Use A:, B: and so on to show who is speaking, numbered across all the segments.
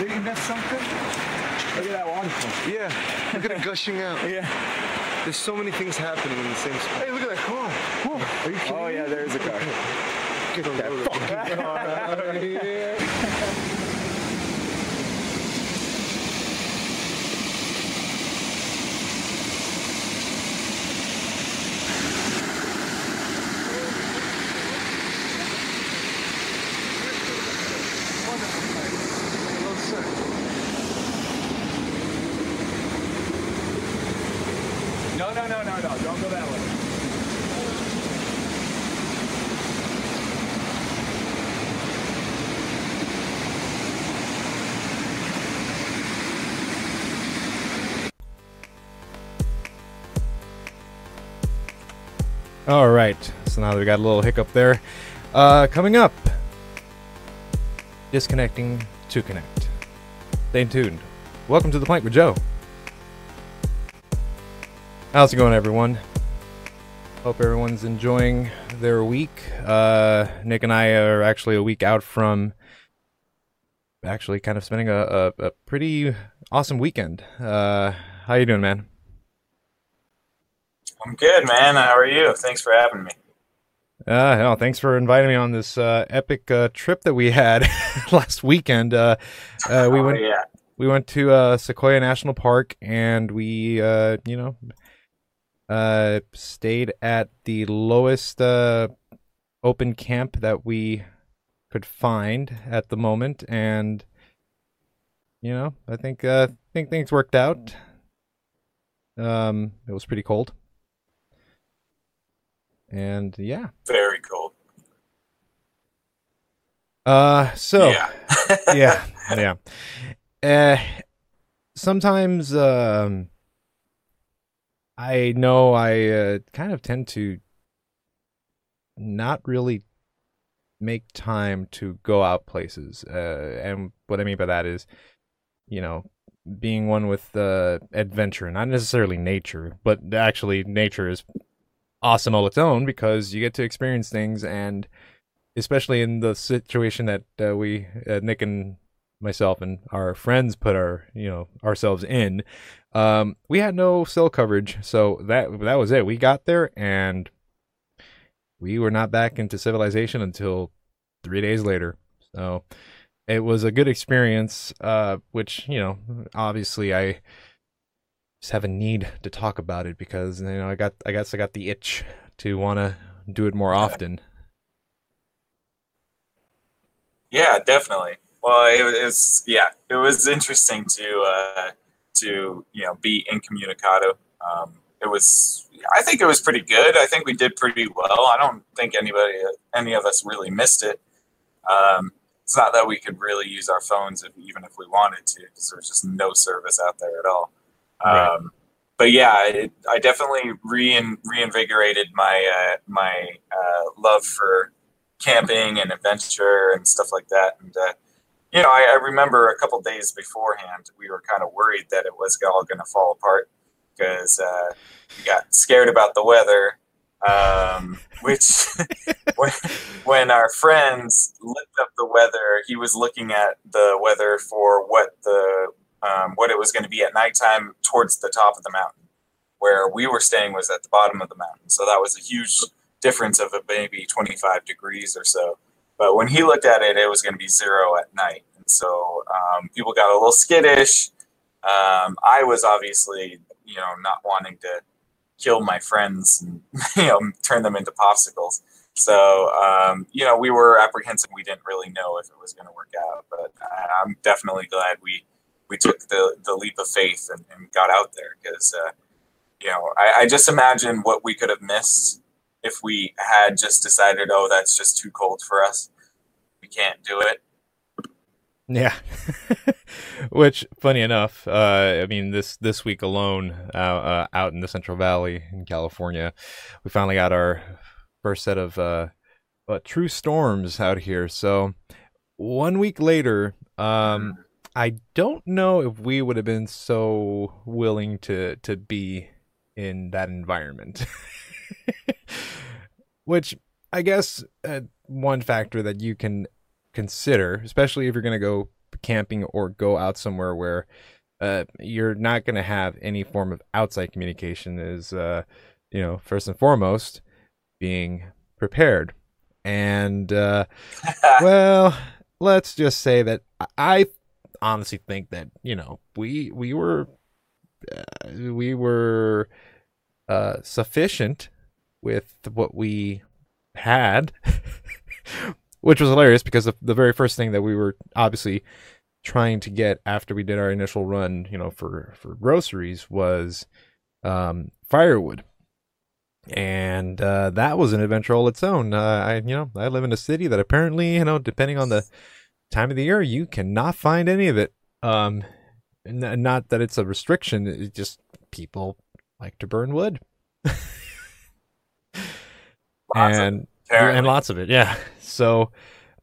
A: Isn't that something? Look at that waterfall.
B: Yeah, look at it gushing out.
A: Yeah.
B: There's so many things happening in the same spot. Hey, look at that car. Whoa, are you kidding
A: Oh
B: me?
A: yeah, there's a car.
B: Get on the road. Well said.
A: No, no, no. Don't go that way.
C: All right. So now that we got a little hiccup there. Uh, coming up, disconnecting to connect. Stay tuned. Welcome to the Plank with Joe. How's it going, everyone? Hope everyone's enjoying their week. Uh, Nick and I are actually a week out from actually kind of spending a, a, a pretty awesome weekend. Uh, how you doing, man?
D: I'm good, man. How are you? Thanks for having me.
C: Uh, no, thanks for inviting me on this uh, epic uh, trip that we had last weekend. Uh, uh, we
D: Oh,
C: went
D: yeah.
C: we went to uh, Sequoia National Park and we, uh, you know, uh, stayed at the lowest uh, open camp that we could find at the moment, and you know, I think uh, I think things worked out. Um, it was pretty cold, and yeah.
D: Very cold.
C: Uh, so
D: yeah.
C: yeah, yeah. Uh, sometimes um, I know I uh, kind of tend to not really make time to go out places, uh, and what I mean by that is, you know, being one with uh, adventure, not necessarily nature, but actually nature is awesome all its own because you get to experience things and especially in the situation that uh, we uh, Nick and myself and our friends put our you know ourselves in um we had no cell coverage so that that was it. We got there and we were not back into civilization until 3 days later. So it was a good experience uh which you know obviously I just have a need to talk about it because you know I got I guess I got the itch to want to do it more often.
D: Yeah, definitely. Well, it was yeah, it was interesting to uh, to you know be incommunicado. Um, it was I think it was pretty good. I think we did pretty well. I don't think anybody any of us really missed it. Um, it's not that we could really use our phones if, even if we wanted to, because there was just no service out there at all.
C: Right.
D: Um, but yeah, it, I definitely rein, reinvigorated my uh, my uh, love for camping and adventure and stuff like that. And uh, you know, I, I remember a couple days beforehand, we were kind of worried that it was all going to fall apart because uh, we got scared about the weather. Um, which when, when our friends looked up the weather, he was looking at the weather for what the um, what it was going to be at nighttime towards the top of the mountain. Where we were staying was at the bottom of the mountain, so that was a huge difference of maybe 25 degrees or so. But when he looked at it, it was going to be zero at night, and so um, people got a little skittish. Um, I was obviously, you know, not wanting to kill my friends and you know turn them into popsicles. So um, you know, we were apprehensive. We didn't really know if it was going to work out, but I'm definitely glad we we took the the leap of faith and, and got out there because uh, you know I, I just imagine what we could have missed if we had just decided, oh, that's just too cold for us. We can't do it.
C: Yeah. Which, funny enough, uh, I mean this this week alone, uh, uh, out in the Central Valley in California, we finally got our first set of uh, uh, true storms out here. So one week later, um, I don't know if we would have been so willing to to be in that environment. Which I guess uh, one factor that you can consider, especially if you're going to go camping or go out somewhere where uh, you're not going to have any form of outside communication is, uh, you know, first and foremost, being prepared. And, uh, well, let's just say that I honestly think that, you know, we, we were, uh, we were, uh, sufficient with what we had, which was hilarious because the, the very first thing that we were obviously trying to get after we did our initial run, you know, for for groceries was um, firewood, and uh, that was an adventure all its own. Uh, I you know I live in a city that apparently you know depending on the time of the year you cannot find any of it. Um, n- not that it's a restriction; it's just people like to burn wood. and and lots of it, yeah. So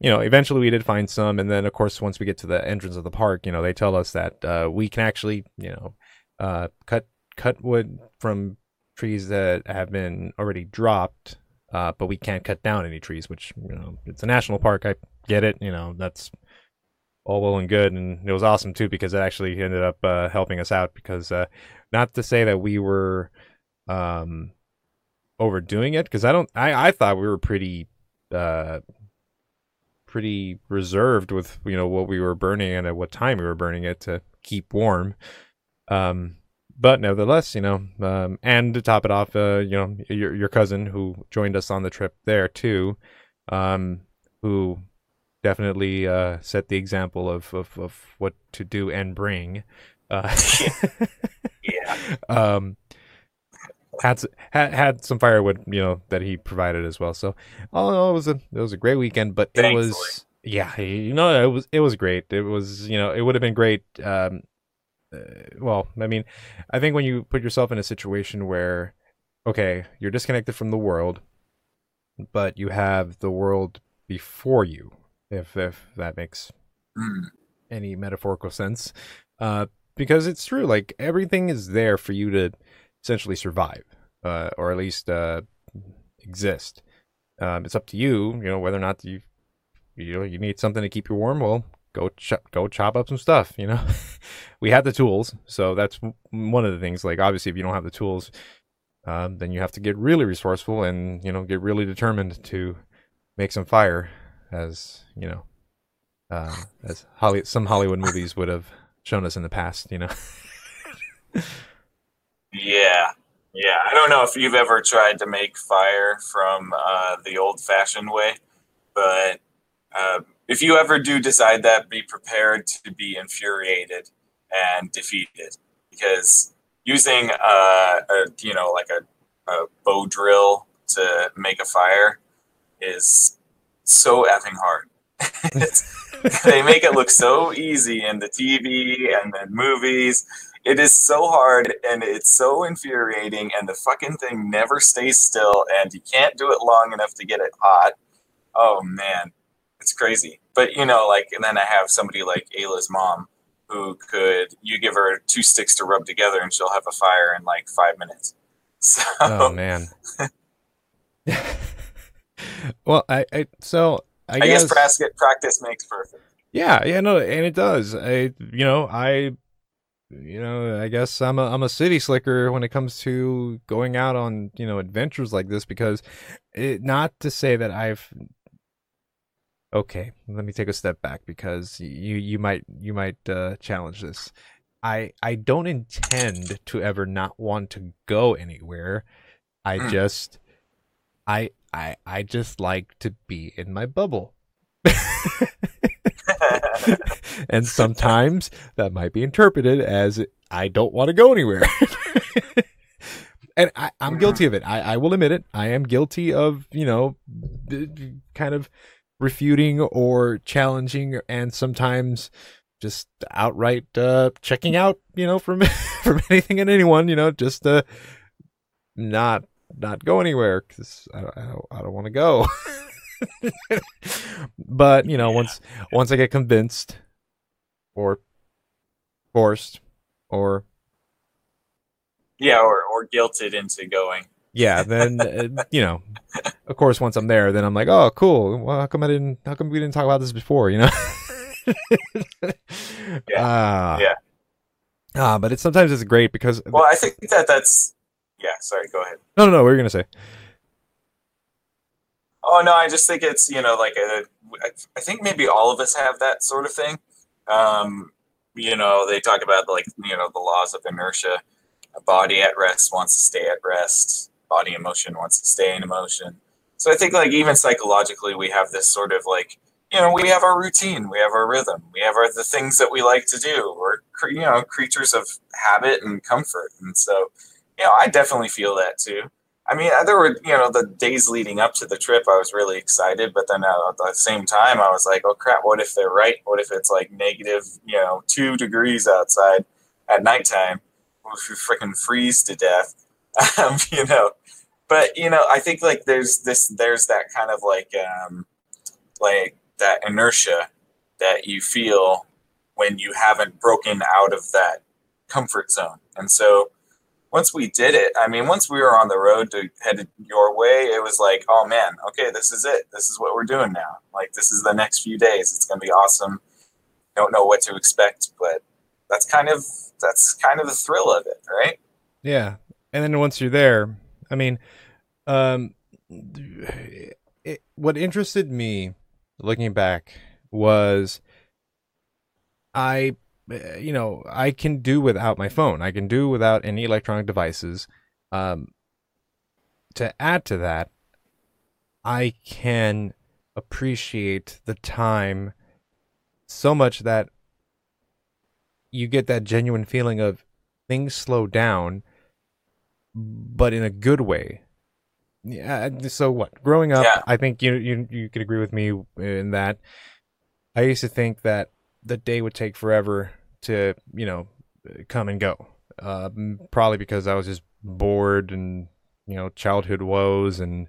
C: you know, eventually we did find some, and then of course once we get to the entrance of the park, you know, they tell us that uh, we can actually, you know, uh, cut cut wood from trees that have been already dropped, uh, but we can't cut down any trees. Which you know, it's a national park. I get it. You know, that's all well and good, and it was awesome too because it actually ended up uh, helping us out. Because uh, not to say that we were um, overdoing it, because I don't. I I thought we were pretty uh pretty reserved with you know what we were burning and at what time we were burning it to keep warm. Um, but nevertheless, you know, um, and to top it off, uh, you know, your your cousin who joined us on the trip there too, um, who definitely uh, set the example of, of of what to do and bring. Uh,
D: yeah.
C: Um, had had had some firewood, you know, that he provided as well. So, oh, it was a it was a great weekend, but it
D: Thankfully.
C: was yeah, you know, it was it was great. It was you know, it would have been great. Um, uh, well, I mean, I think when you put yourself in a situation where, okay, you're disconnected from the world, but you have the world before you, if if that makes
D: Mm.
C: any metaphorical sense, uh, because it's true. Like everything is there for you to essentially survive, uh, or at least uh, exist. Um, it's up to you, you know, whether or not you, you know, you need something to keep you warm. Well, go ch- go chop up some stuff. You know, we had the tools, so that's one of the things. Like obviously, if you don't have the tools, um, then you have to get really resourceful and you know get really determined to make some fire, as you know, uh, as Holly some Hollywood movies would have shown us in the past. You know.
D: Yeah. Yeah. I don't know if you've ever tried to make fire from uh, the old fashioned way, but uh, if you ever do decide that, be prepared to be infuriated and defeated because using uh, a, you know, like a, a bow drill to make a fire is so effing hard. They make it look so easy in the TV and then movies it is so hard and it's so infuriating and the fucking thing never stays still and you can't do it long enough to get it hot. Oh man. It's crazy. But you know like and then i have somebody like ayla's mom who could you give her two sticks to rub together and she'll have a fire in like five minutes. So
C: oh man. well, I, I so I,
D: i guess practice, practice makes perfect.
C: Yeah, yeah, no, and it does. I, you know, I, you know, I guess I'm a I'm a city slicker when it comes to going out on you know adventures like this because, it not to say that I've. Okay, let me take a step back because you you might you might uh, challenge this. I I don't intend to ever not want to go anywhere. I
D: Mm.
C: just I I I just like to be in my bubble. and sometimes that might be interpreted as I don't want to go anywhere. and I, I'm guilty of it. I, I will admit it. I am guilty of, you know, kind of refuting or challenging and sometimes just outright uh, checking out, you know, from from anything and anyone, you know, just uh, not not go anywhere because I, I I don't want to go. But you know,
D: Yeah.
C: once once I get convinced or forced or
D: yeah or, or guilted into going
C: yeah, then uh, you know, of course, once I'm there, then I'm like, oh, cool. Well, how come I didn't? How come we didn't talk about this before? You know.
D: Yeah.
C: Ah.
D: Yeah.
C: Ah, but it's sometimes it's great because
D: Well, I think that that's. Yeah, sorry, go ahead.
C: no, no, no. What were you gonna say?
D: Oh no, I just think it's you know like a, I think maybe all of us have that sort of thing. Um, you know, they talk about like you know the laws of inertia. A body at rest wants to stay at rest. Body in motion wants to stay in motion. So I think like even psychologically, we have this sort of like you know we have our routine, we have our rhythm, we have our the things that we like to do. We're you know creatures of habit and comfort, and so you know I definitely feel that too. I mean, there were you know the days leading up to the trip, I was really excited, but then at the same time, I was like, oh crap, what if they're right? What if it's like negative, you know, two degrees outside at nighttime? What if you freaking freeze to death? Um, you know, but you know, I think like there's this, there's that kind of like, um, like that inertia that you feel when you haven't broken out of that comfort zone, and so once we did it, I mean, once we were on the road to headed your way, it was like, oh man, okay, this is it. This is what we're doing now. Like, this is the next few days. It's going to be awesome. Don't know what to expect, but that's kind of that's kind of the thrill of it, right?
C: Yeah, and then once you're there, I mean, um, it, what interested me, looking back, was I, you know, I can do without my phone. I can do without any electronic devices. Um, to add to that, I can appreciate the time so much that you get that genuine feeling of things slow down, but in a good way. Yeah. So what? Growing up,
D: Yeah.
C: I think you you you could agree with me in that. I used to think that the day would take forever to you know come and go. Uh, probably because I was just bored and you know childhood woes and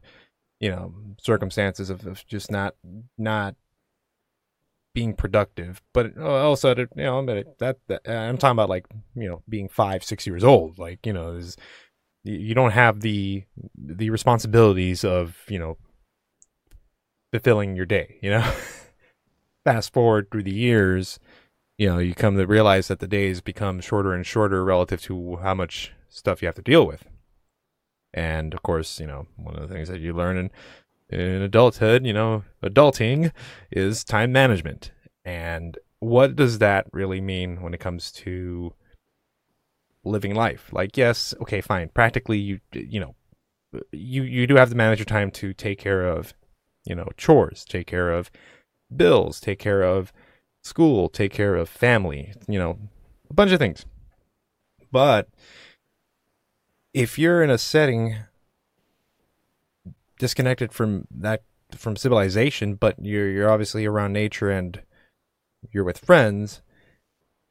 C: you know circumstances of, of just not not being productive. But also, you know, I that, that I'm talking about like you know being five six years old. Like you know, is you you don't have the the responsibilities of you know fulfilling your day. You know, fast forward through the years, you know, you come to realize that the days become shorter and shorter relative to how much stuff you have to deal with. And of course, you know, one of the things that you learn in in adulthood, you know, adulting is time management. And what does that really mean when it comes to living life? Like, yes, okay, fine. Practically, you you know, you you do have to manage your time to take care of, you know, chores, take care of bills, take care of school, take care of family, you know, a bunch of things. But if you're in a setting disconnected from that from civilization, but you're you're obviously around nature and you're with friends,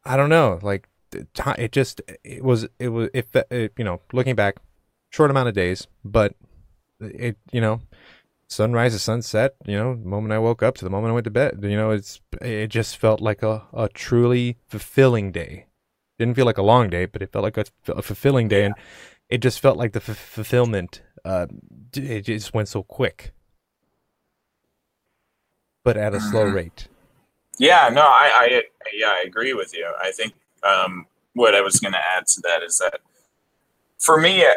C: I don't know, like it just it was it was if you know, looking back, short amount of days, but it you know, sunrise to sunset, you know, the moment I woke up to the moment I went to bed, you know, it's it just felt like a, a truly fulfilling day. Didn't feel like a long day, but it felt like a, a fulfilling day, and it just felt like the f- fulfillment. Uh, it just went so quick, but at a slow
D: Mhm.
C: rate.
D: Yeah, no, I, I yeah, I agree with you. I think um, what I was going to add to that is that for me, I,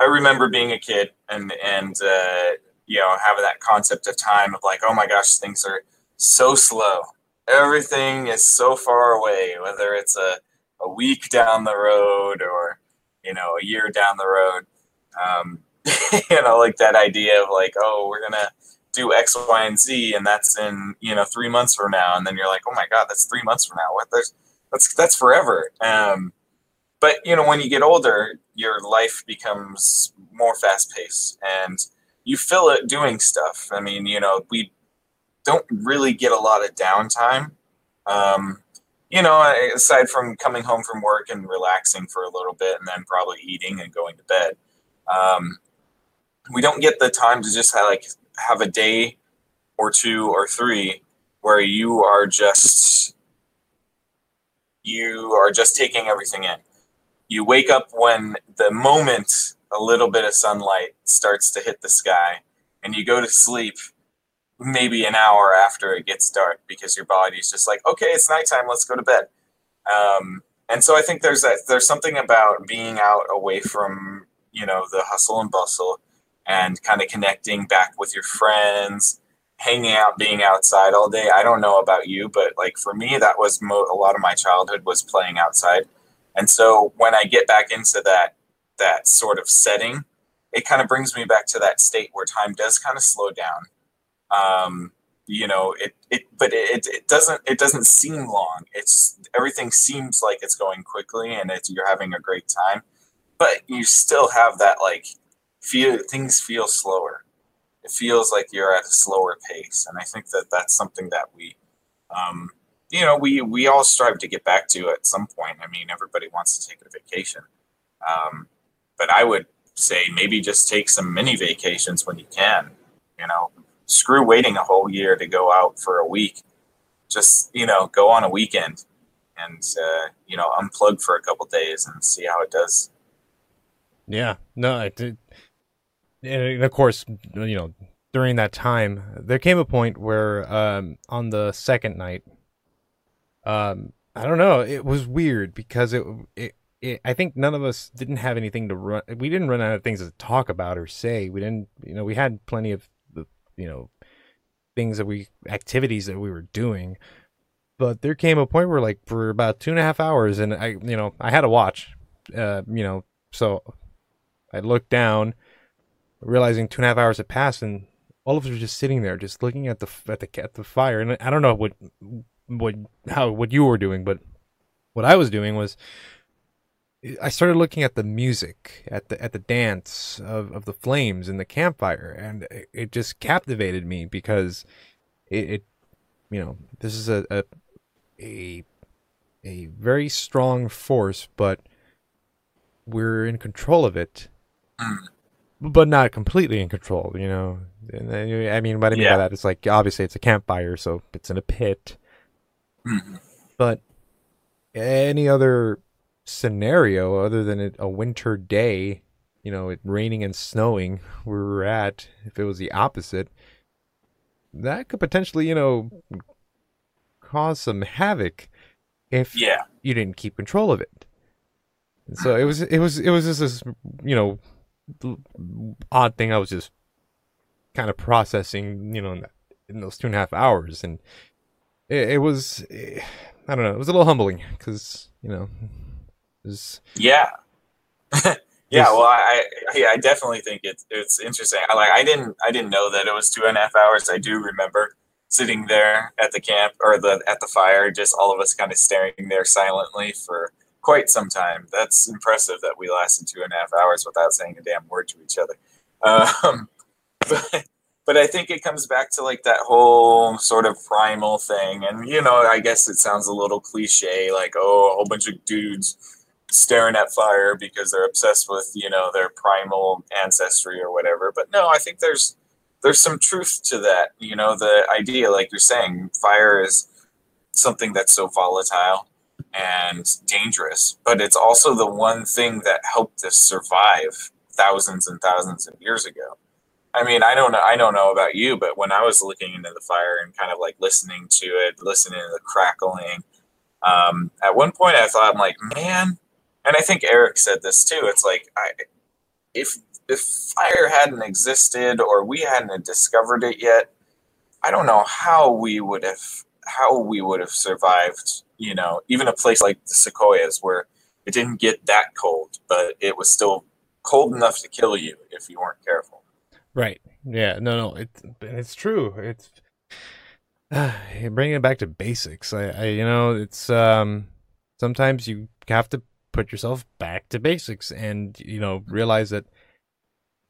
D: I remember being a kid and and uh, you know having that concept of time of like, oh my gosh, things are so slow. Everything is so far away. Whether it's a a week down the road or you know a year down the road, um, you know, like that idea of like, oh, we're gonna do X, Y, and Z, and that's in you know three months from now, and then you're like, oh my god, that's three months from now. What? There's that's that's forever. Um, but you know, when you get older, your life becomes more fast paced, and you fill it doing stuff. I mean, you know, we don't really get a lot of downtime. Um, you know, aside from coming home from work and relaxing for a little bit, and then probably eating and going to bed. Um, we don't get the time to just have, like have a day or two or three where you are just you are just taking everything in. You wake up when the moment a little bit of sunlight starts to hit the sky and you go to sleep maybe an hour after it gets dark because your body's just like, okay, it's nighttime, let's go to bed. Um, and so I think there's that there's something about being out away from you know the hustle and bustle and kind of connecting back with your friends hanging out being outside all day i don't know about you but like for me that was mo- a lot of my childhood was playing outside and so when i get back into that that sort of setting it kind of brings me back to that state where time does kind of slow down. Um, you know it it but it, it doesn't it doesn't seem long. It's everything seems like it's going quickly and it's you're having a great time but you still have that like feel things feel slower. It feels like you're at a slower pace and i think that that's something that we um, you know we we all strive to get back to at some point i mean everybody wants to take a vacation um, but i would say maybe just take some mini vacations when you can you know screw waiting a whole year to go out for a week. Just you know, go on a weekend and uh, you know unplug for a couple days and see how it does.
C: Yeah, no, I did. And of course, you know, during that time, there came a point where um, on the second night, um, I don't know, it was weird because it, it I think none of us didn't have anything to run. We didn't run out of things to talk about or say. We didn't, you know, we had plenty of the, you know things that we activities that we were doing but there came a point where like for about two and a half hours and i you know i had a watch uh you know so i looked down realizing two and a half hours had passed and all of us were just sitting there just looking at the at the at the fire and i don't know what what how what you were doing but what i was doing was I started looking at the music, at the at the dance of, of the flames in the campfire, and it, it just captivated me because it, it, you know, this is a, a a a very strong force, but we're in control of it, mm. but not completely in control. You know, and I mean, what I mean yeah. by that is like obviously it's a campfire, so it's in a pit,
D: mm-hmm.
C: but any other scenario other than a winter day, you know, it raining and snowing where we're at, if it was the opposite, that could potentially, you know, cause some havoc if
D: yeah.
C: you didn't keep control of it. So it was it was it was just this you know odd thing I was just kind of processing you know in, in those two and a half hours and it, it was I don't know it was a little humbling because you know is
D: yeah. yeah, well, I, I, I definitely think it's it's interesting. I like I didn't I didn't know that it was two and a half hours. I do remember sitting there at the camp or the at the fire, just all of us kind of staring there silently for quite some time. That's impressive that we lasted two and a half hours without saying a damn word to each other. Um, but but I think it comes back to like that whole sort of primal thing. And you know, I guess it sounds a little cliche, like oh, a whole bunch of dudes staring at fire because they're obsessed with you know their primal ancestry or whatever. But no i think there's there's some truth to that. You know the idea like you're saying fire is something that's so volatile and dangerous. But it's also the one thing that helped us survive thousands and thousands of years ago i mean i don't know i don't know about you but when i was looking into the fire and kind of like listening to it listening to the crackling um, at one point i thought i'm like man and I think Eric said this too. It's like I, if if fire hadn't existed or we hadn't discovered it yet, I don't know how we would have how we would have survived. You know, even a place like the Sequoias where it didn't get that cold, but it was still cold enough to kill you if you weren't careful.
C: Right. Yeah. No. No. It's it's true. It's uh, bringing it back to basics. I, I you know it's um sometimes you have to put yourself back to basics and you know realize that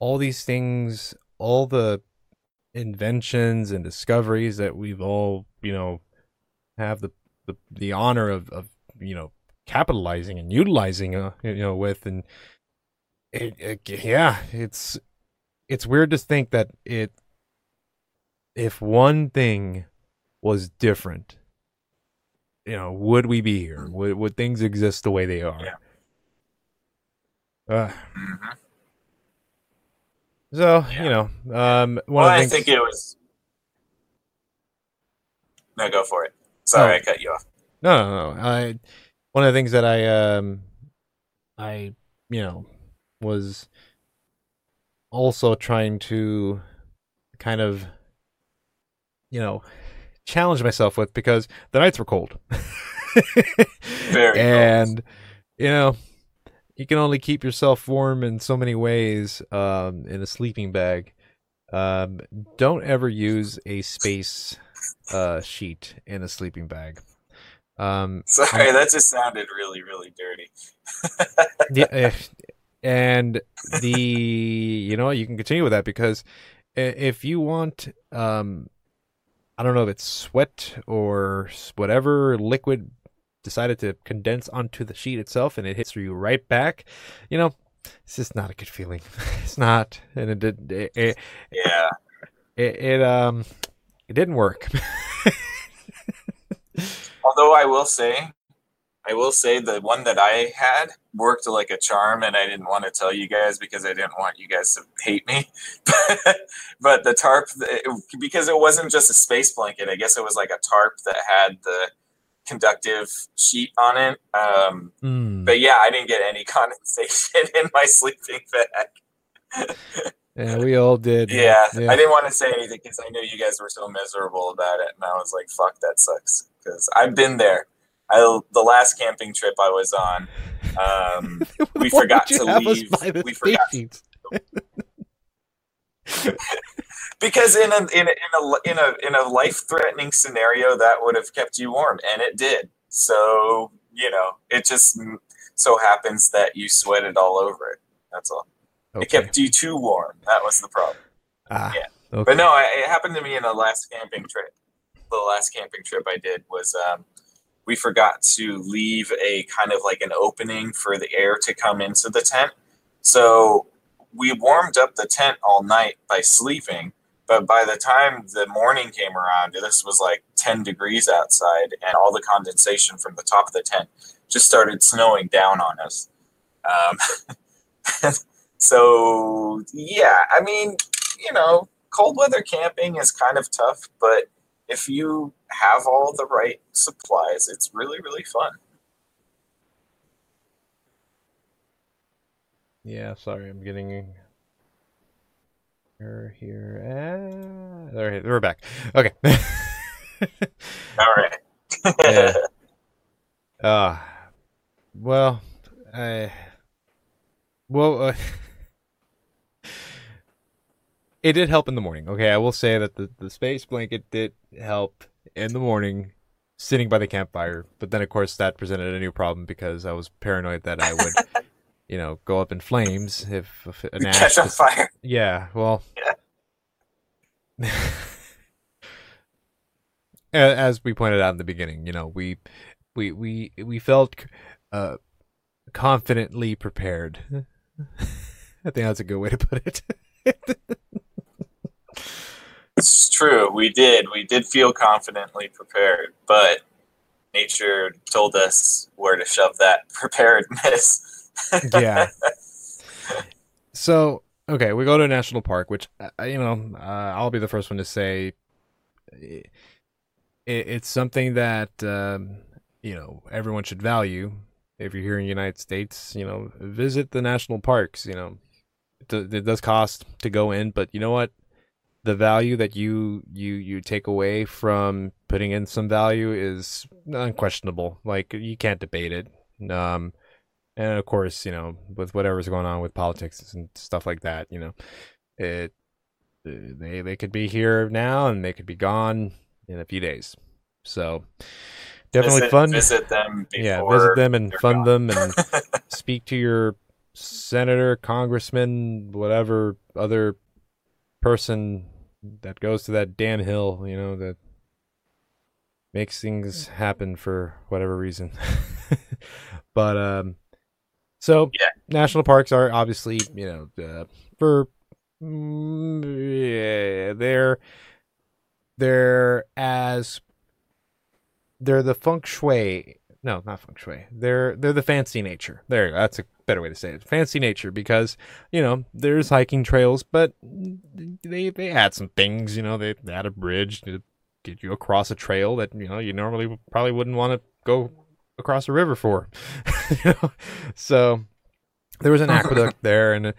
C: all these things all the inventions and discoveries that we've all you know have the the, the honor of, of you know capitalizing and utilizing uh, you know with and it, it, yeah it's it's weird to think that it if one thing was different you know, would we be here? Would would things exist the way they are?
D: Yeah.
C: Uh,
D: mm-hmm.
C: So yeah. you know, um,
D: well, I think it was. No, go for it. Sorry,
C: Oh.
D: I cut you off.
C: No, no, no. I one of the things that I um I you know was also trying to kind of you know challenge myself with because the nights were cold.
D: Very cold.
C: and you know you can only keep yourself warm in so many ways um in a sleeping bag. Um don't ever use a space uh sheet in a sleeping bag. Um
D: Sorry, that just sounded really, really dirty.
C: yeah, and the you know you can continue with that because if you want um i don't know if it's sweat or whatever liquid decided to condense onto the sheet itself and it hits you right back you know it's just not a good feeling. It's not. And it did it, it,
D: Yeah.
C: it, it um it didn't work.
D: Although I will say, I will say the one that I had worked like a charm, and I didn't want to tell you guys because I didn't want you guys to hate me. but the tarp, it- because it wasn't just a space blanket, I guess it was like a tarp that had the conductive sheet on it. Um,
C: Mm.
D: but yeah, I didn't get any condensation in my sleeping bag.
C: yeah we all did
D: Yeah, I didn't want to say anything because I knew you guys were so miserable about it, and I was like, "Fuck, that sucks." Because I've been there. I the last camping trip I was on, um, we forgot to leave. We forgot-
C: sheets?
D: because in a in a in a in a, in a life threatening scenario that would have kept you warm, and it did. So you know, it just so happens that you sweated all over it. That's all. It kept you too warm. That was the problem.
C: Ah,
D: Yeah.
C: okay.
D: But no, I, it happened to me in the last camping trip. The last camping trip I did was um, we forgot to leave a kind of like an opening for the air to come into the tent. So we warmed up the tent all night by sleeping. But by the time the morning came around, this was like 10 degrees outside, and all the condensation from the top of the tent just started snowing down on us. Um, so, yeah, I mean, you know, cold weather camping is kind of tough, but if you have all the right supplies, it's really, really fun.
C: Yeah, sorry, I'm getting her here. Uh, there, we're back. Okay.
D: All right.
C: Yeah. uh, well, I, well, uh, it did help in the morning. Okay, I will say that the, the space blanket did help in the morning sitting by the campfire. But then, of course, that presented a new problem because I was paranoid that I would, you know, go up in flames if, if an ash
D: Catch on fire.
C: yeah, well. A- As we pointed out in the beginning, you know, we we we we felt uh confidently prepared. I think that's a good way to put it.
D: It's true. We did. We did feel confidently prepared, but nature told us where to shove that preparedness.
C: yeah. So, okay, we go to a national park, which uh, you know, uh, I'll be the first one to say it, it's something that um, you know everyone should value. If you're here in the United States, you know, visit the national parks. You know, it, it does cost to go in, but you know what? The value that you you you take away from putting in some value is unquestionable. Like you can't debate it. Um, and of course, you know, with whatever's going on with politics and stuff like that, you know, it they they could be here now and they could be gone in a few days. So definitely
D: visit,
C: fun.
D: Visit them. Before
C: yeah, visit them and fund
D: gone.
C: them and speak to your senator, congressman, whatever other person that goes to that damn hill, you know, that makes things happen for whatever reason. but um so
D: Yeah.
C: national parks are obviously, you know, uh, for mm, yeah, they're they're as they're the feng shui no not feng shui they're they're the fancy nature there that's a better way to say it fancy nature because you know there's hiking trails but they they add some things you know they add a bridge to get you across a trail that you know you normally probably wouldn't want to go across a river for. you know? So there was an aqueduct there, and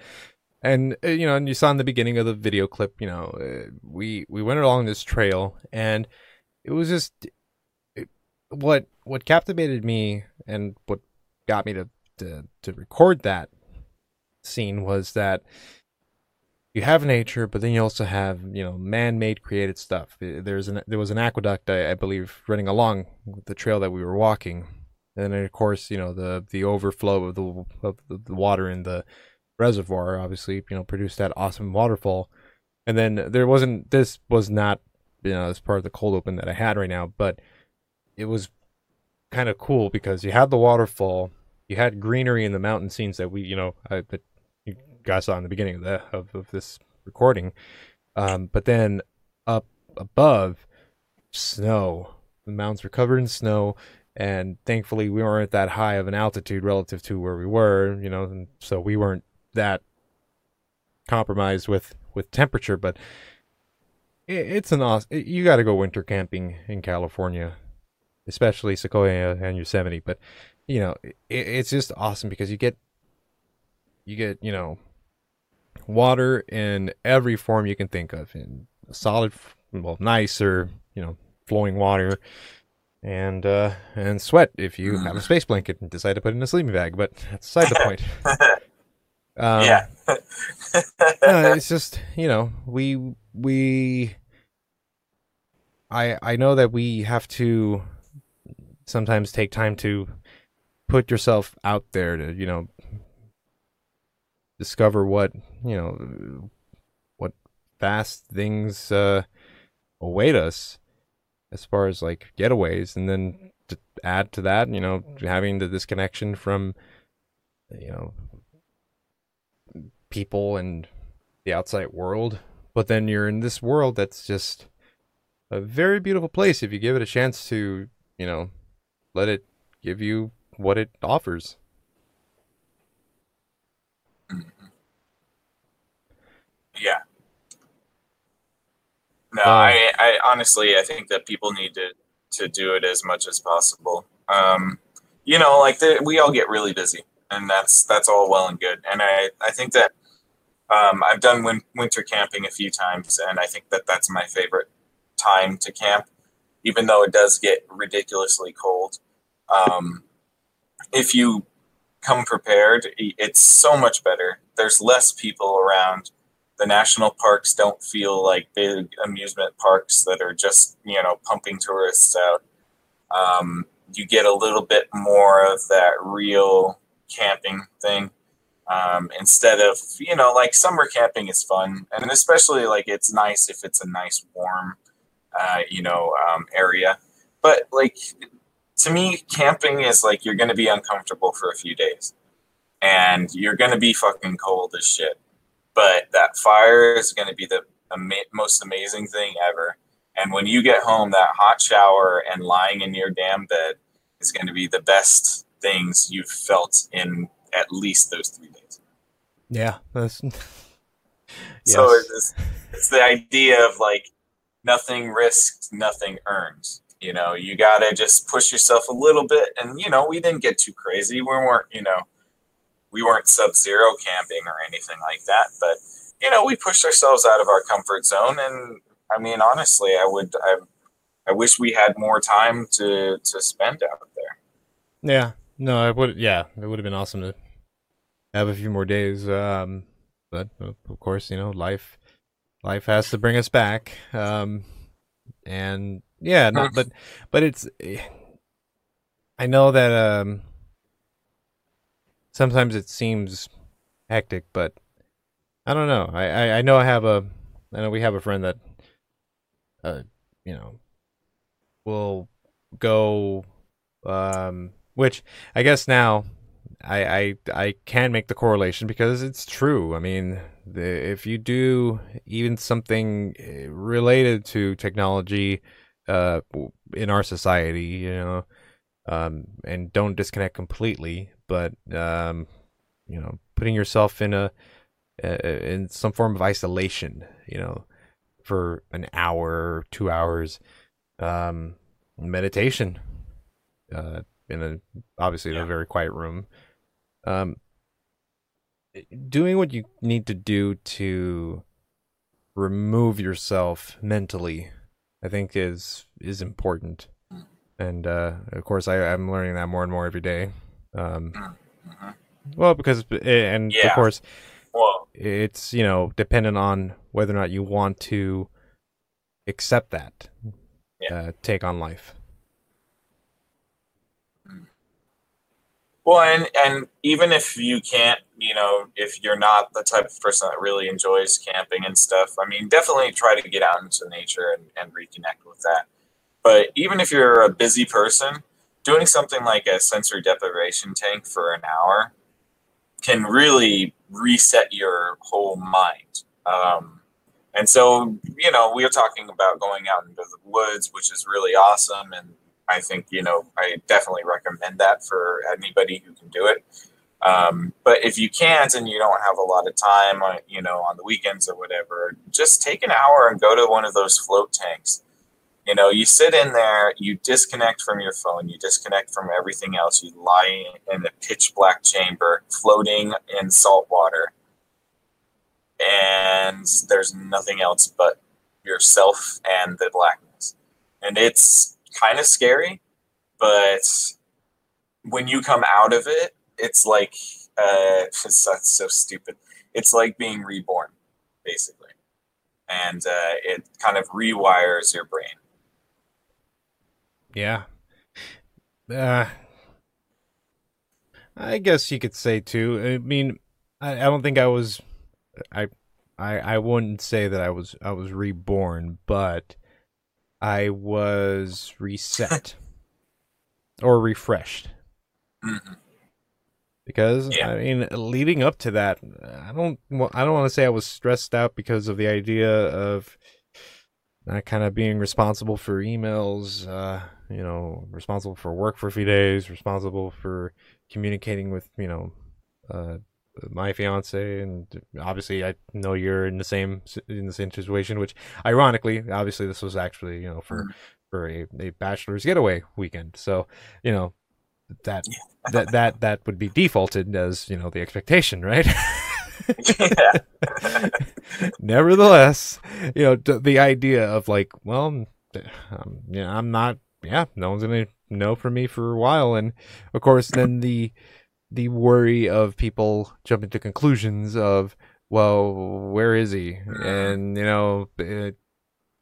C: and uh, you know, and you saw in the beginning of the video clip, you know, uh, we we went along this trail, and it was just what what captivated me and what got me to to, to record that scene was that you have nature, but then you also have you know man-made created stuff. There's an there was an aqueduct, I, I believe, running along the trail that we were walking, and then of course you know the the overflow of the of the water in the reservoir obviously you know produced that awesome waterfall, and then there wasn't this was not you know as part of the cold open that I had right now, but it was kind of cool because you had the waterfall, you had greenery in the mountain scenes that we you know I, that you guys saw in the beginning of the of, of this recording, um, but then up above snow. The mountains were covered in snow and thankfully we weren't that high of an altitude relative to where we were you know and so we weren't that compromised with with temperature but it's an awesome you got to go winter camping in california especially sequoia and yosemite but you know it, it's just awesome because you get you get you know water in every form you can think of in solid well nice or you know flowing water and uh, and sweat if you have a space blanket and decide to put it in a sleeping bag. But that's beside the point.
D: Um, yeah.
C: no, it's just you know we we. I I know that we have to sometimes take time to put yourself out there to you know discover what you know what vast things uh, await us as far as like getaways. And then to add to that you know having the disconnection from you know people and the outside world. But then you're in this world that's just a very beautiful place if you give it a chance to you know let it give you what it offers
D: yeah no, I, I honestly, I think that people need to to do it as much as possible. Um, you know, like the, we all get really busy, and that's that's all well and good. And I I think that um, I've done win- winter camping a few times, and I think that that's my favorite time to camp, even though it does get ridiculously cold. Um, if you come prepared, it's so much better. There's less people around the national parks don't feel like big amusement parks that are just you know pumping tourists out. Um, you get a little bit more of that real camping thing um, instead of you know like summer camping is fun and especially like it's nice if it's a nice warm uh, you know um, area but like to me camping is like you're going to be uncomfortable for a few days and you're going to be fucking cold as shit but that fire is going to be the ama- most amazing thing ever. And when you get home, that hot shower and lying in your damn bed is going to be the best things you've felt in at least those three days.
C: Yeah, that's. yes.
D: So it's, it's the idea of like nothing risked, nothing earned. You know, you got to just push yourself a little bit. And, you know, we didn't get too crazy. We weren't, you know, we weren't sub zero camping or anything like that, but you know, we pushed ourselves out of our comfort zone. And I mean, honestly, I would, I, I wish we had more time to, to spend out there.
C: Yeah, no, it would, yeah, it would have been awesome to have a few more days. Um, but of course, you know, life, life has to bring us back. Um, and yeah, no, but, but it's, I know that, um, sometimes it seems hectic, but I don't know. I, I, I know I have a I know we have a friend that uh you know will go um which I guess now I I I can make the correlation because it's true. I mean, the, if you do even something eh, related to technology uh in our society, you know, um and don't disconnect completely, but um, you know, putting yourself in a in some form of isolation, you know, for an hour, two hours, um, meditation, uh, in a obviously in a very quiet room. Um, doing what you need to do to remove yourself mentally, I think is is important. And uh, of course, I, I'm learning that more and more every day. Um,
D: Mhm.
C: well, because and of course,
D: Well,
C: it's you know dependent on whether or not you want to accept that
D: Yeah.
C: uh, take on life.
D: Well, and and even if you can't, you know, if you're not the type of person that really enjoys camping and stuff, I mean, definitely try to get out into nature and, and reconnect with that. But even if you're a busy person, doing something like a sensory deprivation tank for an hour can really reset your whole mind. Um, and so, you know, we are talking about going out into the woods, which is really awesome. And I think, you know, I definitely recommend that for anybody who can do it. Um, but if you can't and you don't have a lot of time, uh, you know, on the weekends or whatever, just take an hour and go to one of those float tanks. You know, you sit in there, you disconnect from your phone, you disconnect from everything else. You lie in a pitch black chamber, floating in salt water, and there's nothing else but yourself and the blackness. And it's kind of scary, but when you come out of it, it's like uh, that's so stupid. It's like being reborn, basically, and uh, it kind of rewires your brain.
C: Yeah. Uh, I guess you could say too. I mean, I, I don't think I was. I, I, I wouldn't say that I was. I was reborn, but I was reset or refreshed.
D: hmm
C: because
D: Yeah.
C: I mean, leading up to that, I don't, well, I don't want to say I was stressed out because of the idea of not kind of being responsible for emails, uh, you know, responsible for work for a few days, responsible for communicating with, you know, uh, my fiance, and obviously I know you're in the same in the same situation. Which, ironically, obviously this was actually, you know, for
D: Mhm.
C: for a, a bachelor's getaway weekend. So, you know, that that that that would be defaulted as you know the expectation, right?
D: yeah.
C: Nevertheless, you know the idea of like, well, um, yeah, I'm not. Yeah, no one's gonna know from me for a while, and of course, then the the worry of people jumping to conclusions of, well, where is he? And you know, it,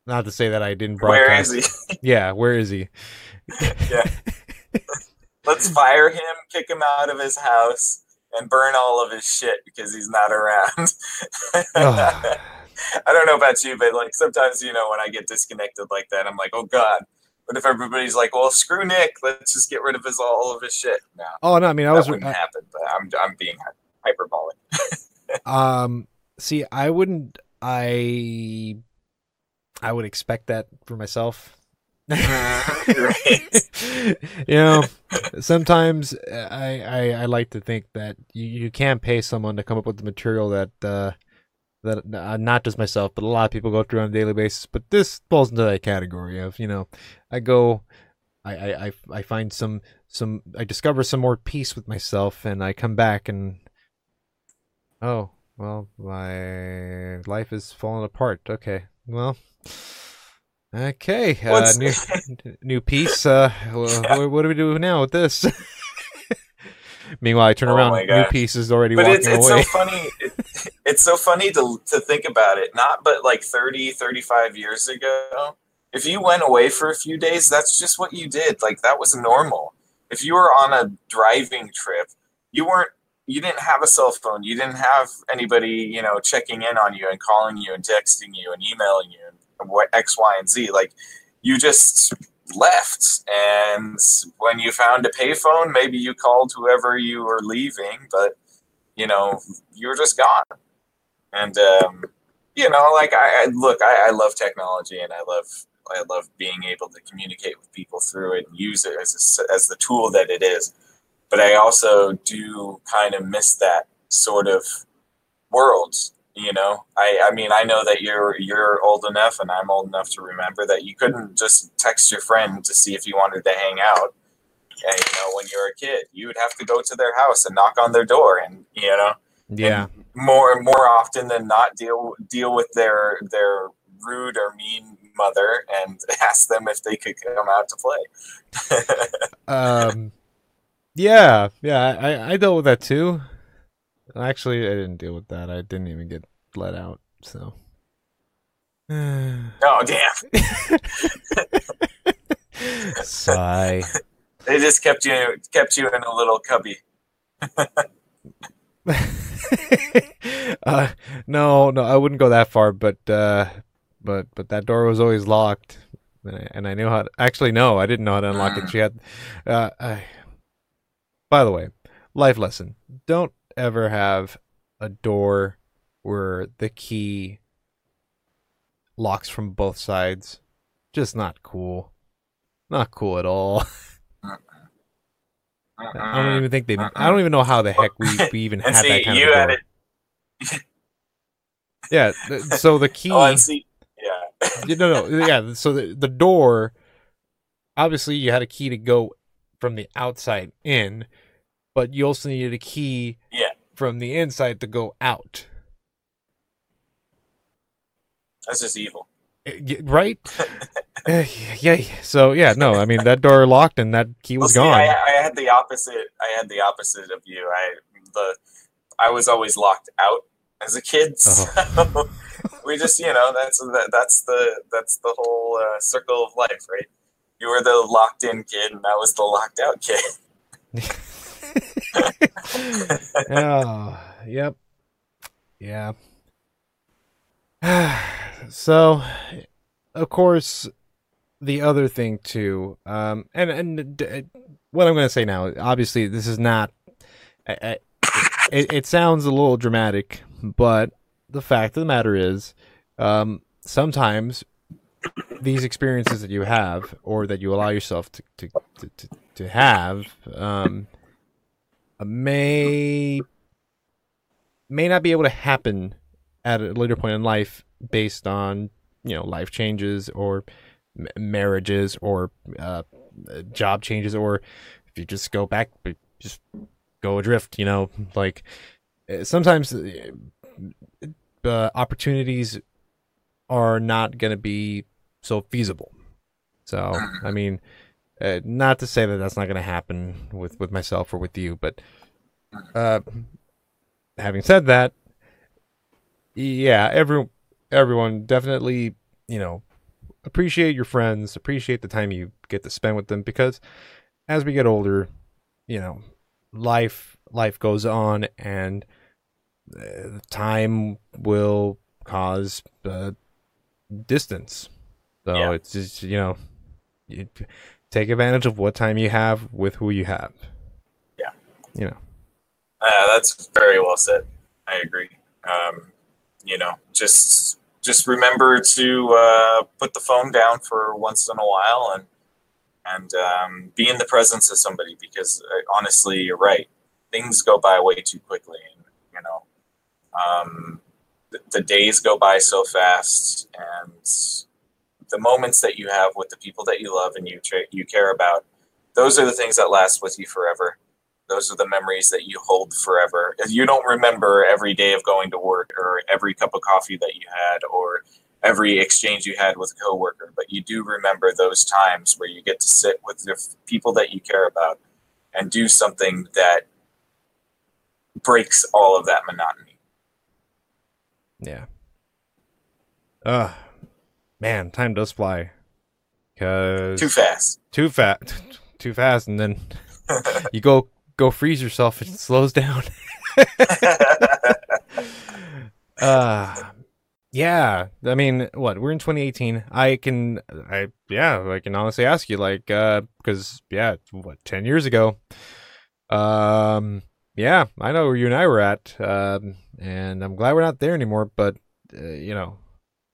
C: not to say that I didn't broadcast.
D: is he?
C: Yeah, where is he?
D: Yeah. Let's fire him, kick him out of his house, and burn all of his shit because he's not around. I don't know about you, but like sometimes, you know, when I get disconnected like that, I'm like, oh God. What if everybody's like, well, screw Nick, let's just get rid of his all of his shit? No,
C: oh no, I mean I was
D: wouldn't happen. But I'm I'm being hyperbolic.
C: Um, see, I wouldn't. I I would expect that for myself. You know, sometimes I, I I like to think that you, you can pay someone to come up with the material that uh, that uh, not just myself, but a lot of people go through on a daily basis. But this falls into that category of you know, I go, I I I, find some some I discover some more peace with myself, and I come back and oh well, my life is falling apart. Okay, well. Okay, uh, new new piece. Uh,
D: Yeah.
C: what, what do we do now with this? Meanwhile, I turn
D: Oh
C: around. New piece is already
D: but
C: walking
D: it's, it's
C: away.
D: so funny it, it's so funny to, to think about it. Not but like 30 35 years ago. If you went away for a few days that's just what you did. Like that was normal. If you were on a driving trip you weren't you didn't have a cell phone. You didn't have anybody you know checking in on you and calling you and texting you and emailing you and what x y and z. Like you just left. And when you found a payphone maybe you called whoever you were leaving but you know you were just gone. And um, you know like i, I look I, I love technology and i love i love being able to communicate with people through it and use it as, a, as the tool that it is. But i also do kind of miss that sort of world You know, I, I mean, I know that you're you're old enough, and I'm old enough to remember that you couldn't just text your friend to see if you wanted to hang out. And you know, when you were a kid, you would have to go to their house and knock on their door, and you know,
C: Yeah.
D: more more often than not, deal deal with their their rude or mean mother and ask them if they could come out to play.
C: Um. Yeah. Yeah. I I dealt with that too. Actually, I didn't deal with that. I didn't even get let out. So.
D: oh damn!
C: Sigh.
D: They just kept you kept you in a little cubby.
C: uh, no, no, I wouldn't go that far, but uh, but but that door was always locked, and I, and I knew how. To, actually, no, I didn't know how to unlock it. She had. Uh, I, by the way, life lesson: don't ever have a door where the key locks from both sides. Just not cool. Not cool at all. I don't uh-uh. even think they. Uh-uh. I don't even know how the heck we, we even had
D: see,
C: that kind
D: you
C: of
D: had
C: door.
D: it.
C: Yeah. th- So the oh, key.
D: Oh, see, yeah.
C: Yeah, no, no, yeah. So the the door, obviously, you had a key to go from the outside in, but you also needed a key
D: Yeah.
C: from the inside to go out.
D: That's just evil.
C: Uh, Right? Uh, yeah. So yeah, no. I mean, that door locked and that key
D: Well,
C: was
D: see,
C: gone.
D: I, I had the opposite. I had the opposite of you. I the I was always locked out as a kid. So we just, you know, that's that, that's the that's the whole uh, circle of life, right? You were the locked in kid, and I was the locked out kid.
C: oh, yep. Yeah. so, of course, the other thing too, um, and and d- what I'm going to say now, obviously, this is not. I, I, it, it sounds a little dramatic, but the fact of the matter is, um, sometimes these experiences that you have, or that you allow yourself to to to, to, to have, um, may may not be able to happen at a later point in life based on you know life changes or m- marriages or uh, uh, job changes or if you just go back just go adrift you know like uh, sometimes uh, uh, opportunities are not going to be so feasible. So i mean uh, not to say that that's not going to happen with with myself or with you but uh having said that yeah every everyone definitely you know appreciate your friends appreciate the time you get to spend with them because as we get older you know life life goes on and uh, time will cause uh, distance so
D: Yeah.
C: it's just you know you take advantage of what time you have with who you have
D: Yeah.
C: you know
D: Uh, that's very well said. I agree. Um, you know, just just remember to uh, put the phone down for once in a while and and um, be in the presence of somebody because uh, honestly, you're right. Things go by way too quickly, and you know, um, the, the days go by so fast, and the moments that you have with the people that you love and you tra- you care about, those are the things that last with you forever those are the memories that you hold forever. If You don't remember every day of going to work or every cup of coffee that you had or every exchange you had with a coworker, but you do remember those times where you get to sit with the people that you care about and do something that breaks all of that monotony.
C: Yeah. Uh man, time does fly. Cause
D: Too fast.
C: too fast, too fast, and then you go go freeze yourself. It slows down. uh yeah. I mean, what we're in 2018. I can, I yeah, I can honestly ask you, like, uh, because yeah, what 10 years ago. Um, yeah, I know where you and I were at. Um, and I'm glad we're not there anymore. But uh, you know,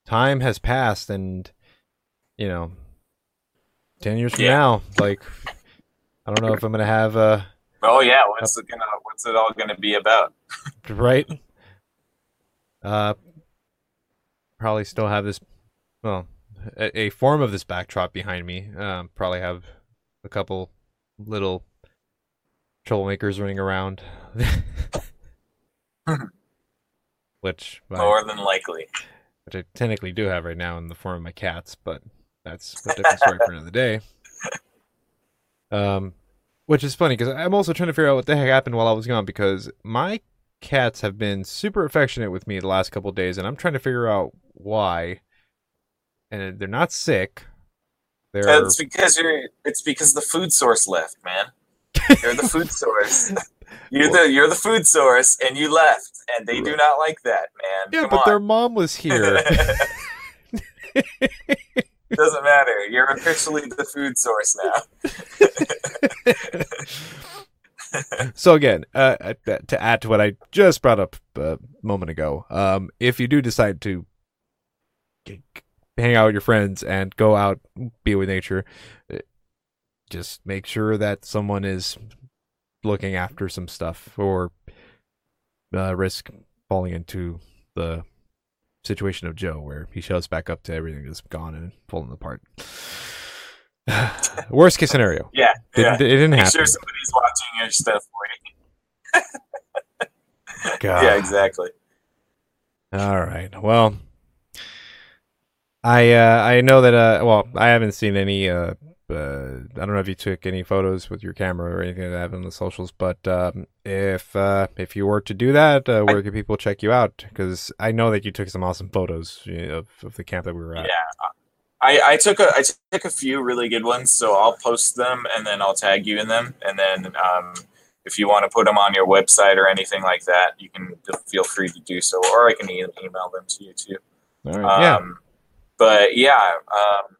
C: time has passed, and you know, 10 years from
D: Yeah.
C: now, like, I don't know if I'm gonna have a
D: oh yeah, what's it gonna what's it all gonna be about?
C: right Uh, probably still have this, well, a, a form of this backdrop behind me. Um, probably have a couple little troublemakers running around. which I,
D: More than likely.
C: Which I technically do have right now in the form of my cats, but that's a different story for another day. Um, which is funny because I'm also trying to figure out what the heck happened while I was gone because my cats have been super affectionate with me the last couple of days, and I'm trying to figure out why. And they're not sick. They're
D: It's because you're. It's because the food source left, man. You're the food source. You're the you're the food source, and you left, and they do not like that, man.
C: yeah,
D: Come
C: but
D: on.
C: their mom was here.
D: Doesn't matter. You're officially the food source now.
C: so again, uh, uh, to add to what I just brought up a moment ago, um, if you do decide to g- g- hang out with your friends and go out, be with nature, uh, just make sure that someone is looking after some stuff or uh, risk falling into the situation of Joe, where he shows back up to everything is gone and falling apart. Worst case scenario.
D: Yeah, yeah.
C: It didn't
D: Make
C: happen.
D: sure somebody's watching your stuff for you.
C: God.
D: Yeah, exactly.
C: All right. Well, I uh, I know that uh, well, I haven't seen any uh, uh, I don't know if you took any photos with your camera or anything like that on the socials, but um, if uh, if you were to do that, uh, where can people check you out? Because I know that you took some awesome photos you know, of, of the camp that we were at.
D: Yeah. I, I took a I took a few really good ones, so I'll post them and then I'll tag you in them, and then um, if you want to put them on your website or anything like that, you can feel free to do so, or I can e- email them to you too.
C: All right. yeah.
D: Um, but yeah, um,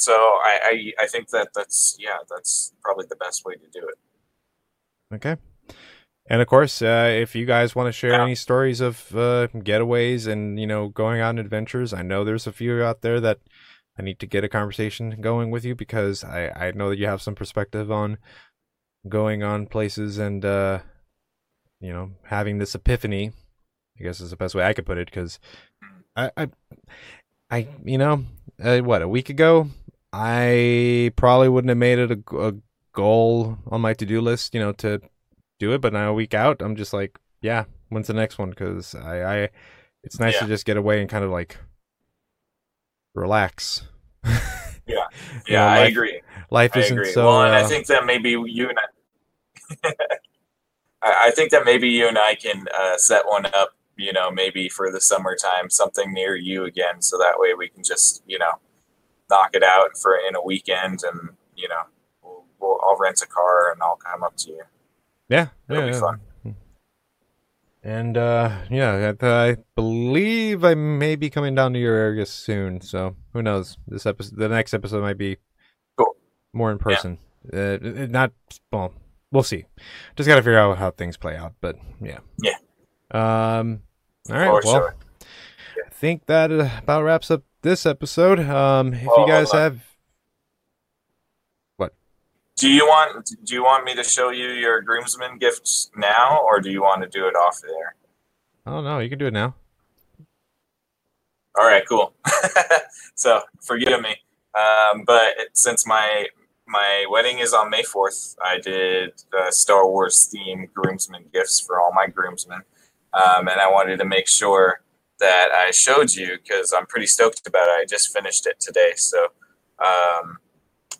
D: so I, I I think that that's yeah that's probably the best way to do it.
C: Okay. And of course, uh, if you guys want to share
D: Yeah.
C: any stories of uh, getaways and you know going on adventures, I know there's a few out there that I need to get a conversation going with you because I I know that you have some perspective on going on places and uh, you know having this epiphany. I guess is the best way I could put it because I I I you know uh, what a week ago I probably wouldn't have made it a goal on my to do list, you know, to do it. But now a week out, I'm just like, yeah, when's the next one? Because I, I, it's nice to just get away and kind of like relax.
D: Yeah.
C: You
D: Yeah,
C: know,
D: I
C: life-
D: agree.
C: Life
D: I
C: isn't
D: agree.
C: so.
D: well, and I
C: uh,
D: think that maybe you and I, I, I think that maybe you and I can uh, set one up. You know, maybe for the summertime, something near you again, so that way we can just you know knock it out for in a weekend, and you know, we'll, we'll I'll rent a car and I'll come up to you.
C: yeah,
D: it'll
C: yeah,
D: be
C: yeah.
D: fun.
C: And uh, yeah, I, believe I may be coming down to your area soon. So who knows? This episode, the next episode might be
D: Cool.
C: more in person. Uh, not well. We'll see. Just got to figure out how things play out. But yeah.
D: Yeah.
C: Um. All right. Well,
D: sure.
C: I think that uh, about wraps up this episode. Um, if
D: Oh,
C: you guys have,
D: Do you want Do you want me to show you your groomsmen gifts now, or do you want to do it off there?
C: I don't know. You can do it now.
D: All right, cool. so forgive me, um, but since my my wedding is on May fourth, I did uh, Star Wars themed groomsmen gifts for all my groomsmen, um, and I wanted to make sure that I showed you because I'm pretty stoked about it. I just finished it today, so um,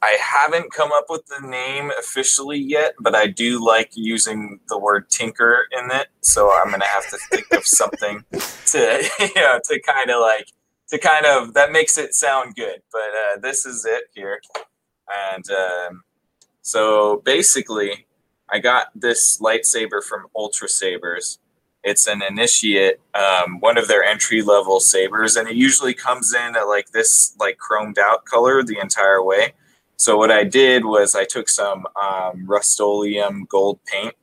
D: I haven't come up with the name officially yet, but I do like using the word tinker in it, so I'm gonna have to think of something to you know to kind of like to kind of that makes it sound good but uh, this is it here and um, so basically i got this lightsaber from UltraSabers it's an initiate um, one of their entry level sabers and it usually comes in at like this like chromed out color the entire way so what i did was i took some um, rust-oleum gold paint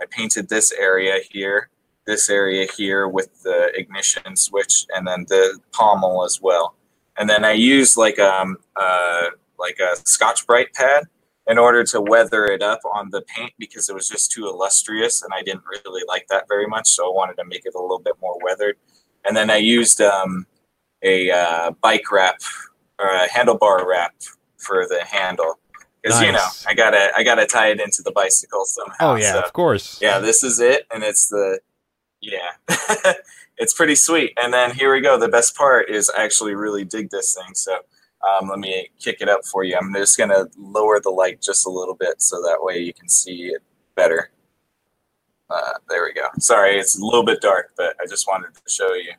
D: i painted this area here this area here with the ignition switch and then the pommel as well. And then I used like um uh like a Scotch Brite pad in order to weather it up on the paint because it was just too illustrious and I didn't really like that very much. So I wanted to make it a little bit more weathered. and then I used um, a uh, bike wrap or a handlebar wrap for the handle because you know I gotta I gotta tie it into the bicycle somehow.
C: Oh yeah,
D: so-
C: of course.
D: yeah, this is it, and it's the yeah, it's pretty sweet. And then here we go. The best part is I actually really dig this thing. So um, let me kick it up for you. I'm just gonna lower the light just a little bit so that way you can see it better. Uh, there we go. Sorry, it's a little bit dark, but I just wanted to show you.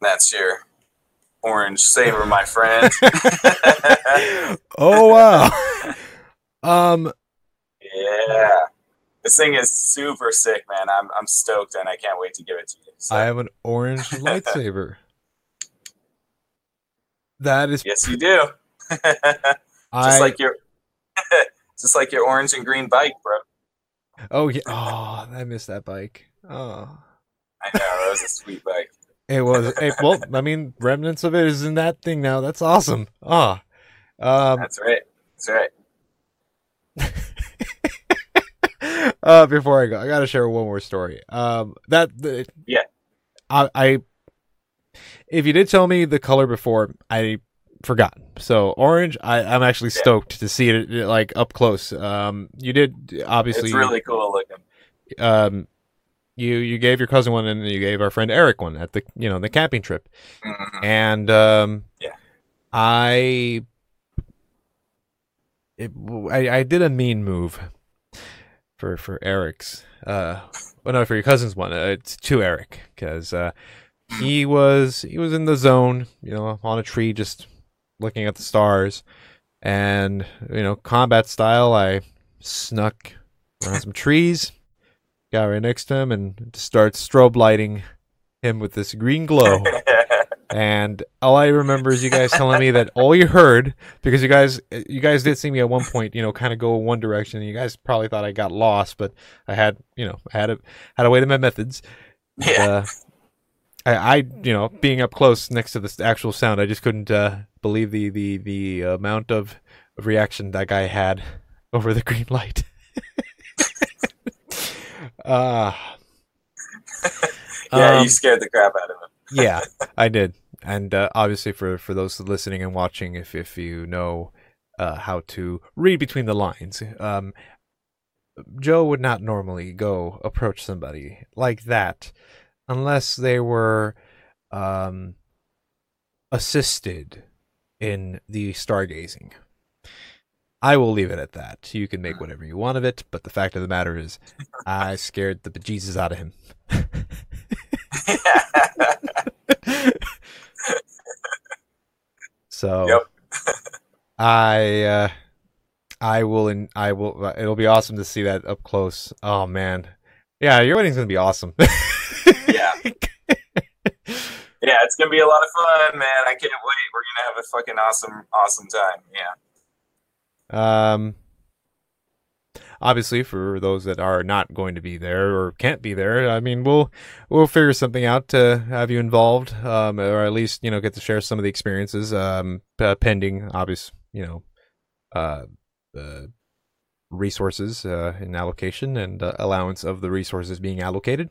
D: That's your orange saber, my friend.
C: oh wow. um,
D: yeah. This thing is super sick, man. I'm, I'm stoked and I can't wait to give it to you. So,
C: I have an orange lightsaber. That is
D: yes, you do. just
C: I.
D: like your just like your orange and green bike, bro.
C: oh yeah. Oh, I missed that bike. Oh.
D: I know, that was a sweet bike.
C: It was it, well. I mean, remnants of it is in that thing now. That's awesome. Ah, um,
D: That's right. That's right.
C: uh, before I go, I gotta share one more story. Um, that the
D: Yeah.
C: I, I if you did tell me the color before, I forgot. So orange, I, I'm actually
D: Yeah.
C: stoked to see it like up close. Um, you did obviously.
D: It's really cool looking.
C: um, you you gave your cousin one, and you gave our friend Eric one at the you know the camping trip.
D: Mhm.
C: and um,
D: Yeah.
C: I, it, I I did a mean move for for Eric's. Uh, well, no, for your cousin's one. Uh, it's to Eric because uh, he was he was in the zone, you know, on a tree, just looking at the stars, and you know, combat style. I snuck around some trees, got right next to him, and start strobe lighting him with this green glow. And all I remember is you guys telling me that all you heard because you guys you guys did see me at one point, you know, kind of go one direction. And you guys probably thought I got lost, but I had, you know, I had a had a way to my methods.
D: yeah.
C: Uh, I, I, you know, being up close next to the actual sound, I just couldn't uh, believe the the the amount of, reaction that guy had over the green light. uh,
D: yeah,
C: um,
D: you scared the crap out of him.
C: yeah, I did. And uh, obviously, for for those listening and watching, if if you know uh, how to read between the lines, um, Joe would not normally go approach somebody like that unless they were um, assisted in the stargazing. I will leave it at that. You can make whatever you want of it, but the fact of the matter is, I scared the bejesus out of him. so
D: Yep.
C: I uh I will and I will it'll be awesome to see that up close. Oh man. Yeah, your wedding's going to be awesome.
D: yeah. It's gonna be a lot of fun, man. I can't wait. We're gonna have a fucking awesome, awesome time. Yeah.
C: Um, obviously, for those that are not going to be there or can't be there, I mean, we'll we'll figure something out to have you involved, um, or at least you know get to share some of the experiences, um, pending obvious, you know, uh, uh resources uh, in allocation and uh, allowance of the resources being allocated.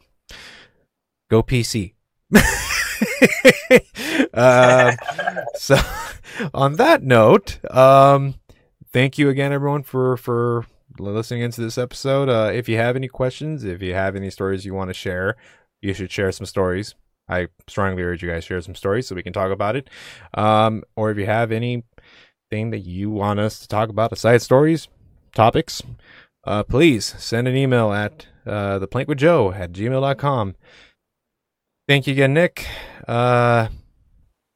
C: Go PC. uh, so, on that note, um, thank you again, everyone, for for listening into this episode. Uh, if you have any questions, if you have any stories you want to share, you should share some stories. I strongly urge you guys share some stories so we can talk about it. Um, or if you have anything that you want us to talk about, aside stories, topics, uh, please send an email at uh, theplankwithjoe at gmail.com. Thank you again, Nick. Uh,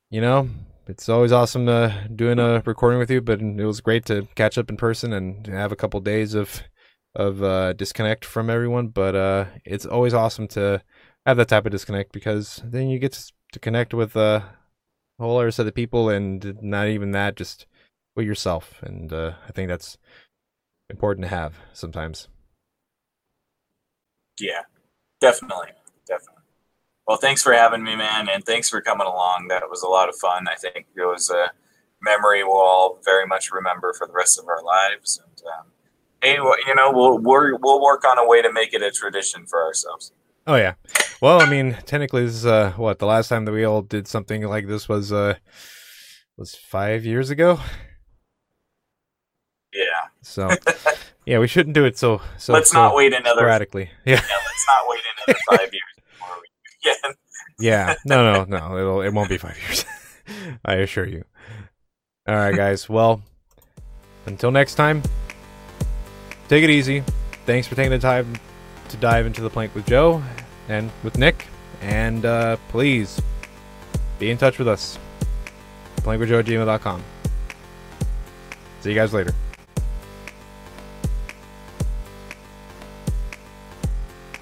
C: you know, it's always awesome uh, doing a recording with you, but it was great to catch up in person and have a couple days of of uh, disconnect from everyone. But uh, it's always awesome to have that type of disconnect because then you get to connect with uh, a whole other set of people, and not even that, just with yourself. And uh, I think that's important to have sometimes.
D: Yeah, definitely, definitely. Well, thanks for having me, man, and thanks for coming along. That was a lot of fun. I think it was a memory we'll all very much remember for the rest of our lives. And um, hey, you know, we'll we're, we'll work on a way to make it a tradition for ourselves.
C: Oh yeah. well, I mean, technically, this is uh, what the last time that we all did something like this was uh, was five years ago.
D: Yeah.
C: So, yeah, we shouldn't do it so so.
D: let's
C: so
D: not wait another.
C: sporadically. Yeah,
D: Yeah, let's not wait another five years before we do it again.
C: yeah. No, no, no. It'll it won't be five years. I assure you. All right, guys. Well, until next time, take it easy. Thanks for taking the time to dive into the plank with Joe and with Nick. And uh, please be in touch with us. Plankwithjoe at gmail.com. See you guys later.